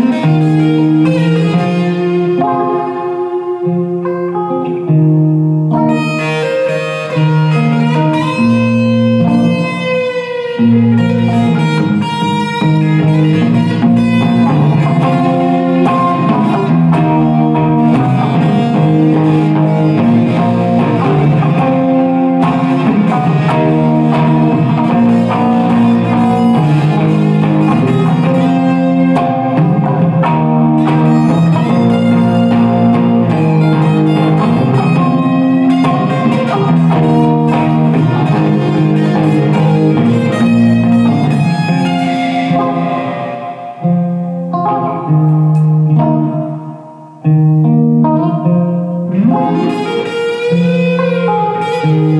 Música Thank you.